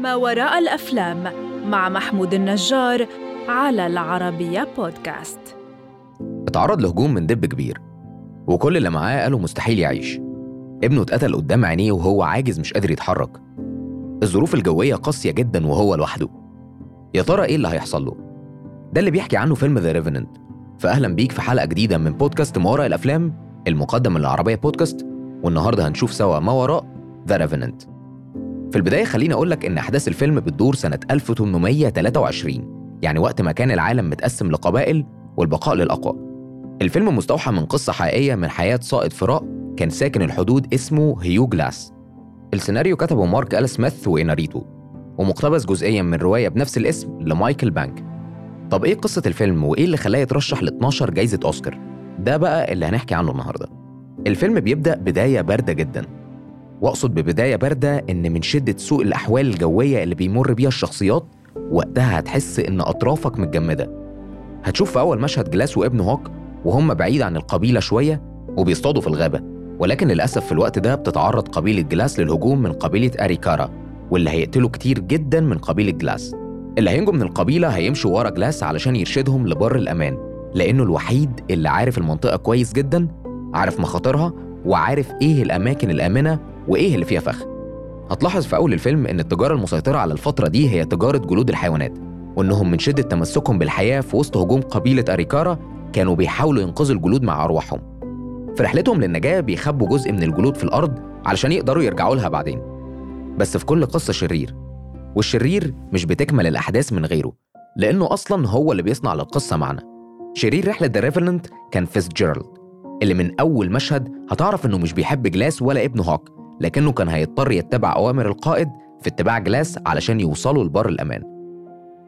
ما وراء الأفلام مع محمود النجار على العربية بودكاست. اتعرض لهجوم من دب كبير وكل اللي معاه قالوا مستحيل يعيش. ابنه اتقتل قدام عينيه وهو عاجز مش قادر يتحرك. الظروف الجوية قاسية جدا وهو لوحده. يا ترى إيه اللي هيحصل له؟ ده اللي بيحكي عنه فيلم ذا ريفننت فأهلا بيك في حلقة جديدة من بودكاست ما وراء الأفلام المقدم من العربية بودكاست والنهاردة هنشوف سوا ما وراء The Revenant في البداية خليني أقول لك إن أحداث الفيلم بتدور سنة 1823 يعني وقت ما كان العالم متقسم لقبائل والبقاء للأقوى. الفيلم مستوحى من قصة حقيقية من حياة صائد فراء كان ساكن الحدود اسمه هيو جلاس. السيناريو كتبه مارك إل سميث وإناريتو ومقتبس جزئيا من رواية بنفس الاسم لمايكل بانكي. طب إيه قصة الفيلم وإيه اللي خلاه يترشح ل 12 جايزة أوسكار؟ ده بقى اللي هنحكي عنه النهارده. الفيلم بيبدأ بداية باردة جدا. واقصد ببداية باردة إن من شدة سوء الأحوال الجوية اللي بيمر بيها الشخصيات وقتها هتحس إن أطرافك متجمدة. هتشوف في أول مشهد جلاس وابنه هوك وهم بعيد عن القبيلة شوية وبيصطادوا في الغابة ولكن للأسف في الوقت ده بتتعرض قبيلة جلاس للهجوم من قبيلة أريكارا واللي هيقتلوا كتير جدا من قبيلة جلاس. اللي هينجوا من القبيلة هيمشوا ورا جلاس علشان يرشدهم لبر الأمان لأنه الوحيد اللي عارف المنطقة كويس جدا عارف مخاطرها وعارف إيه الأماكن الآمنة وإيه اللي فيها فخ؟ هتلاحظ في أول الفيلم إن التجارة المسيطرة على الفترة دي هي تجارة جلود الحيوانات وإنهم من شدة تمسكهم بالحياة في وسط هجوم قبيلة أريكارا كانوا بيحاولوا ينقذوا الجلود مع أرواحهم. في رحلتهم للنجاة بيخبوا جزء من الجلود في الأرض علشان يقدروا يرجعوا لها بعدين. بس في كل قصة شرير والشرير مش بتكمل الأحداث من غيره لأنه أصلا هو اللي بيصنع للقصه معنى شرير رحلة The Revenant كان فيتزجيرالد اللي من أول مشهد هتعرف إنه مش بيحب جلاس ولا ابنه هوك. لكنه كان هيضطر يتبع أوامر القائد في اتباع جلاس علشان يوصلوا لبر الأمان.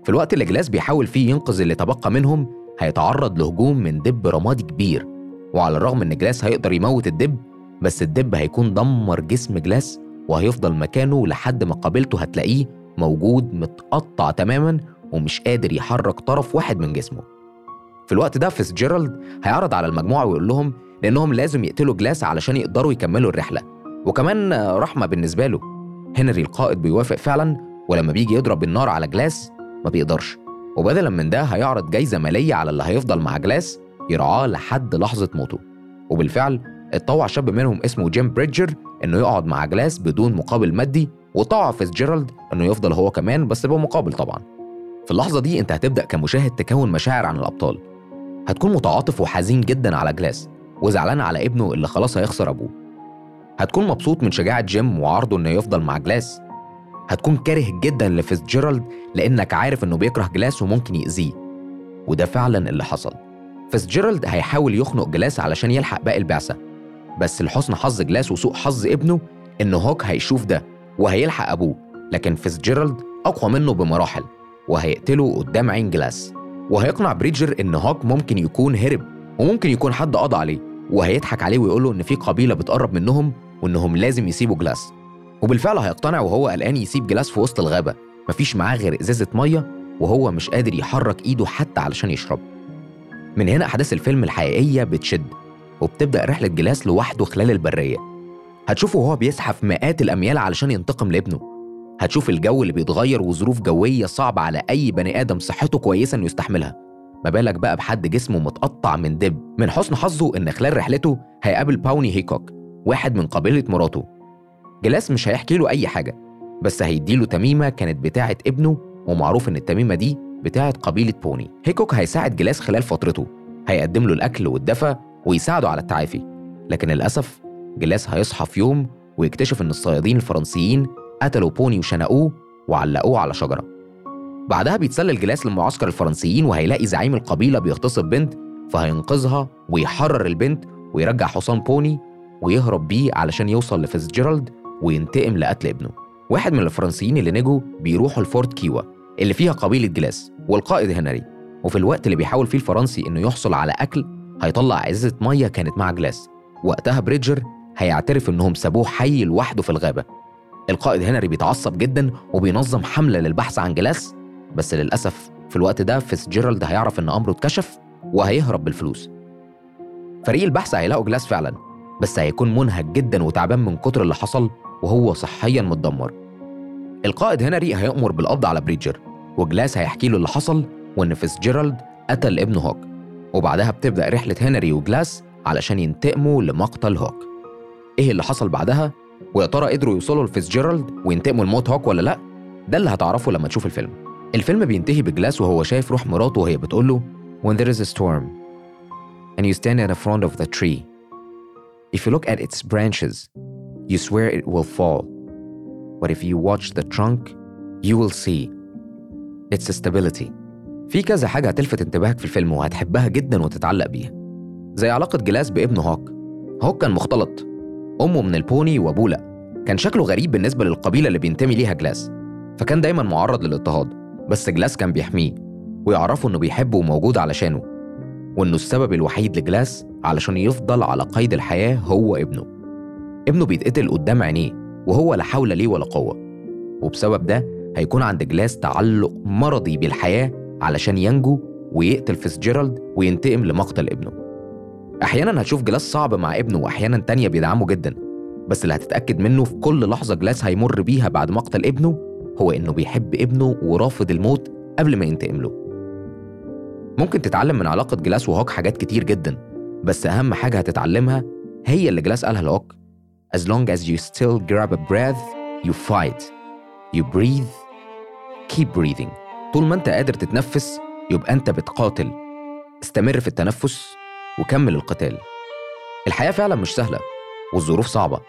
في الوقت اللي جلاس بيحاول فيه ينقذ اللي تبقى منهم هيتعرض لهجوم من دب رمادي كبير. وعلى الرغم إن جلاس هيقدر يموت الدب بس الدب هيكون دمر جسم جلاس وهيفضل مكانه لحد ما قبيلته هتلاقيه موجود متقطع تماما ومش قادر يحرك طرف واحد من جسمه. في الوقت ده فيتزجيرالد هيعرض على المجموعة ويقول لهم لأنهم لازم يقتلوا جلاس علشان يقدروا يكملوا الرحلة. وكمان رحمة بالنسبة له. هنري القائد بيوافق فعلا ولما بيجي يضرب بالنار على جلاس ما بيقدرش. وبدلا من ده هيعرض جايزة مالية على اللي هيفضل مع جلاس يرعاه لحد لحظة موته. وبالفعل اتطوع شاب منهم اسمه جيم بريدجر إنه يقعد مع جلاس بدون مقابل مادي وطوع فيتزجيرالد إنه يفضل هو كمان بس بمقابل طبعا. في اللحظة دي أنت هتبدأ كمشاهد تكون مشاعر عن الأبطال. هتكون متعاطف وحزين جدا على جلاس وزعلان على ابنه اللي خلاص هيخسر أبوه. هتكون مبسوط من شجاعة جيم وعرضه إنه يفضل مع جلاس. هتكون كاره جدا لفيتزجيرالد لأنك عارف إنه بيكره جلاس وممكن يأذيه. وده فعلا اللي حصل. فيتزجيرالد هيحاول يخنق جلاس علشان يلحق باقي البعثة. بس لحسن حظ جلاس وسوء حظ ابنه إن هوك هيشوف ده وهيلحق أبوه. لكن فيتزجيرالد أقوى منه بمراحل وهيقتله قدام عين جلاس. وهيقنع بريدجر إن هوك ممكن يكون هرب وممكن يكون حد قضى عليه. وهيضحك عليه ويقول له إن في قبيلة بتقرب منهم وإنهم لازم يسيبوا جلاس. وبالفعل هيقتنع وهو قلقان يسيب جلاس في وسط الغابة. مفيش معاه غير إزازة مية وهو مش قادر يحرك إيده حتى علشان يشرب. من هنا أحداث الفيلم الحقيقية بتشد وبتبدأ رحلة جلاس لوحده خلال البرية. هتشوفه وهو بيزحف مئات الأميال علشان ينتقم لابنه. هتشوف الجو اللي بيتغير وظروف جوية صعبة على أي بني آدم صحته كويسة إنه يستحملها. ما بالك بقى بحد جسمه متقطع من دب. من حسن حظه إن خلال رحلته هيقابل باوني هيكوك واحد من قبيلة مراته. جلاس مش هيحكي له أي حاجة بس هيديله تميمة كانت بتاعة ابنه ومعروف إن التميمة دي بتاعة قبيلة بوني هيكوك هيساعد جلاس خلال فترته هيقدم له الأكل والدفى ويساعده على التعافي. لكن للأسف جلاس هيصحى في يوم ويكتشف إن الصيادين الفرنسيين قتلوا بوني وشنقوه وعلقوه على شجرة. بعدها بيتسلل جلاس للمعسكر الفرنسيين وهيلاقي زعيم القبيلة بيغتصب بنت فهينقذها ويحرر البنت ويرجع حصان بوني ويهرب بيه علشان يوصل لفيتزجيرالد وينتقم لقتل ابنه. واحد من الفرنسيين اللي نجوا بيروحوا لفورت كيوا اللي فيها قبيلة جلاس والقائد هنري. وفي الوقت اللي بيحاول فيه الفرنسي إنه يحصل على أكل هيطلع إزازة مية كانت مع جلاس. وقتها بريدجر هيعترف إنهم سابوه حي لوحده في الغابة. القائد هنري بيتعصب جدا وبينظم حملة للبحث عن جلاس بس للأسف في الوقت ده فيتزجيرالد هيعرف إن أمره اتكشف وهيهرب بالفلوس. فريق البحث هيلاقوا جلاس فعلا بس هيكون منهك جدا وتعبان من كتر اللي حصل وهو صحيا متدمر. القائد هنري هيأمر بالقبض على بريدجر وجلاس هيحكي له اللي حصل وإن فيتزجيرالد قتل ابنه هوك. وبعدها بتبدأ رحلة هنري وجلاس علشان ينتقموا لمقتل هوك. إيه اللي حصل بعدها؟ ويا ترى قدروا يوصلوا لفيتزجيرالد وينتقموا لموت هوك ولا لأ؟ ده اللي هتعرفه لما تشوف الفيلم. الفيلم بينتهي بجلاس وهو شايف روح مراته وهي بتقول له When there is a storm and you stand in the front of the tree if you look at its branches you swear it will fall. But if you watch the trunk you will see its stability. في كذا حاجة هتلفت انتباهك في الفيلم وهتحبها جدا وتتعلق بيها. زي علاقة جلاس بابنه هوك. هوك كان مختلط. أمه من البوني وأبوه لأ. كان شكله غريب بالنسبة للقبيلة اللي بينتمي ليها جلاس. فكان دايما معرض للاضطهاد. بس جلاس كان بيحميه ويعرفه إنه بيحبه وموجود علشانه وإنه السبب الوحيد لجلاس علشان يفضل على قيد الحياة هو ابنه. ابنه بيتقتل قدام عينيه وهو لا حول ليه ولا قوة. وبسبب ده هيكون عند جلاس تعلق مرضي بالحياة علشان ينجو ويقتل فيسجيرالد وينتقم لمقتل ابنه. أحيانا هتشوف جلاس صعب مع ابنه وأحيانا تانية بيدعمه جدا بس اللي هتتأكد منه في كل لحظة جلاس هيمر بيها بعد مقتل ابنه هو إنه بيحب ابنه ورافض الموت قبل ما ينتقم له. ممكن تتعلم من علاقة جلاس وهوك حاجات كتير جدا بس أهم حاجة هتتعلمها هي اللي جلاس قالها لهوك. As long as you still grab a breath you fight. You breathe keep breathing. طول ما أنت قادر تتنفس يبقى أنت بتقاتل. استمر في التنفس وكمل القتال. الحياة فعلا مش سهلة والظروف صعبة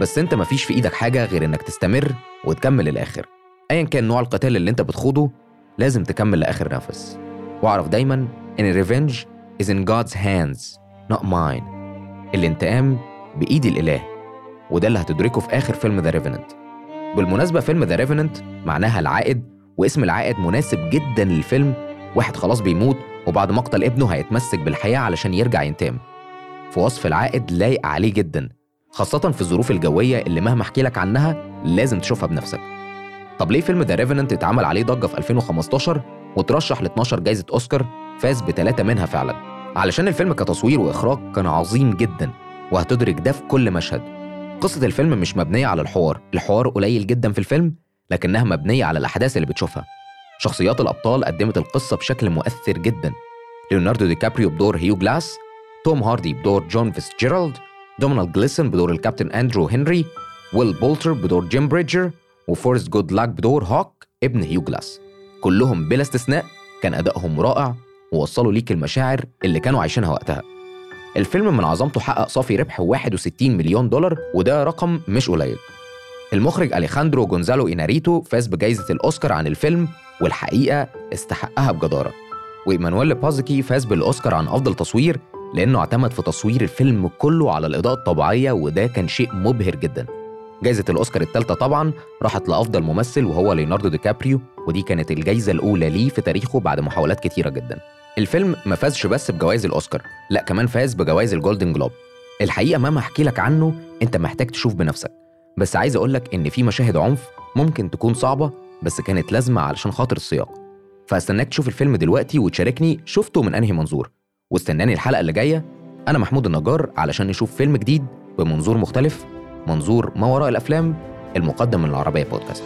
بس أنت مفيش في إيدك حاجة غير إنك تستمر وتكمل للآخر. ايا كان نوع القتال اللي أنت بتخوضه لازم تكمل لآخر نفس. واعرف دايما إن ال revenge is in God's hands not mine. الانتقام بإيد الإله وده اللي هتدركه في آخر فيلم The Revenant بالمناسبة فيلم The Revenant معناها العائد واسم العائد مناسب جدا للفيلم. واحد خلاص بيموت وبعد مقتل ابنه هيتمسك بالحياة علشان يرجع ينتقم. في وصف العائد لايق عليه جدا خاصة في الظروف الجوية اللي مهما احكي لك عنها لازم تشوفها بنفسك. طب ليه فيلم ذا ريفننت اتعمل عليه ضجة في 2015 وترشح ل 12 جايزة أوسكار فاز بثلاثة منها فعلا؟ علشان الفيلم كتصوير وإخراج كان عظيم جدا وهتدرك ده في كل مشهد. قصة الفيلم مش مبنية على الحوار الحوار قليل جدا في الفيلم لكنها مبنية على الأحداث اللي بتشوفها. شخصيات الأبطال قدمت القصة بشكل مؤثر جدا. ليوناردو دي كابريو بدور هيو جلاس توم هاردي بدور جون فيسجيرالد دومينال جليسون بدور الكابتن أندرو هنري ويل بولتر بدور جيم بريدجر وفورست جود لاك بدور هوك ابن هيو جلاس. كلهم بلا استثناء كان أدائهم رائع ووصلوا ليك المشاعر اللي كانوا عايشينها وقتها. الفيلم من عظمته حقق صافي ربح 61 مليون دولار وده رقم مش قليل. المخرج أليخاندرو جونزالو إناريتو فاز بجائزة الأوسكار عن الفيلم والحقيقة استحقها بجدارة. وإيمانويل بازكي فاز بالأوسكار عن أفضل تصوير لأنه اعتمد في تصوير الفيلم كله على الإضاءة الطبيعية وده كان شيء مبهر جدا. جائزة الأوسكار الثالثة طبعا راحت لأفضل ممثل وهو ليوناردو دي كابريو ودي كانت الجائزة الأولى ليه في تاريخه بعد محاولات كتيرة جدا. الفيلم ما فازش بس بجوائز الأوسكار لا كمان فاز بجوائز الجولدن جلوب. الحقيقة مهما أحكي لك عنه أنت محتاج تشوف بنفسك. بس عايز أقول لك إن في مشاهد عنف ممكن تكون صعبة بس كانت لازمة علشان خاطر السياق. فاستناك تشوف الفيلم دلوقتي وتشاركني شفته من أنهي منظور. واستناني الحلقة اللي جاية أنا محمود النجار علشان نشوف فيلم جديد بمنظور مختلف. منظور ما وراء الأفلام المقدم من العربية بودكاست.